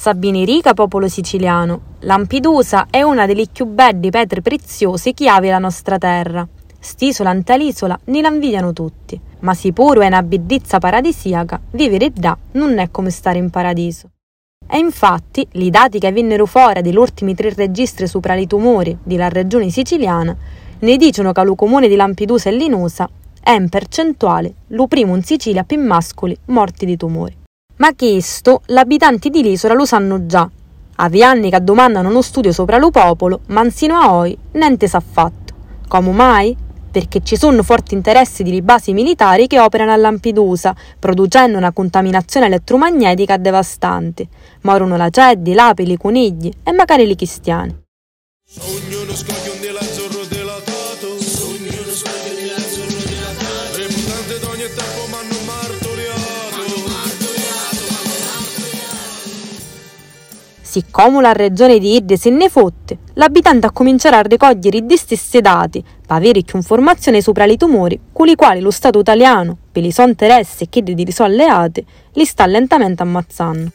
Sabini rica popolo siciliano. Lampidusa è una delle più belle pietre preziose che ave la nostra terra. St'isola ante l'isola ne l'invidiano tutti, ma sicuro è una bellezza paradisiaca, vivere là non è come stare in paradiso. E infatti, i dati che vennero fuori degli ultimi tre registri sopra i tumori della regione siciliana ne dicono che lo comune di Lampidusa e Linosa è in percentuale lo primo in Sicilia più mascoli morti di tumori. Ma questo gli abitanti di l'isola lo sanno già. Avi anni che domandano uno studio sopra lo popolo, ma sino a oggi niente s'ha fatto. Come mai? Perché ci sono forti interessi di basi militari che operano a Lampedusa, producendo una contaminazione elettromagnetica devastante. Morono la ceddi, l'api, i conigli e magari i cristiani. Ognuno scoglie un dell'azzurro delatato Ognuno scoglie un dell'azzurro delatato Reputante d'ogni tempo m'hanno Siccome la regione di Idde se ne fotte, l'abitante ha cominciato a raccogliere i stessi dati per avere più informazioni sopra i tumori con i quali lo Stato italiano, per i suoi interessi e quelli di alleati, li sta lentamente ammazzando.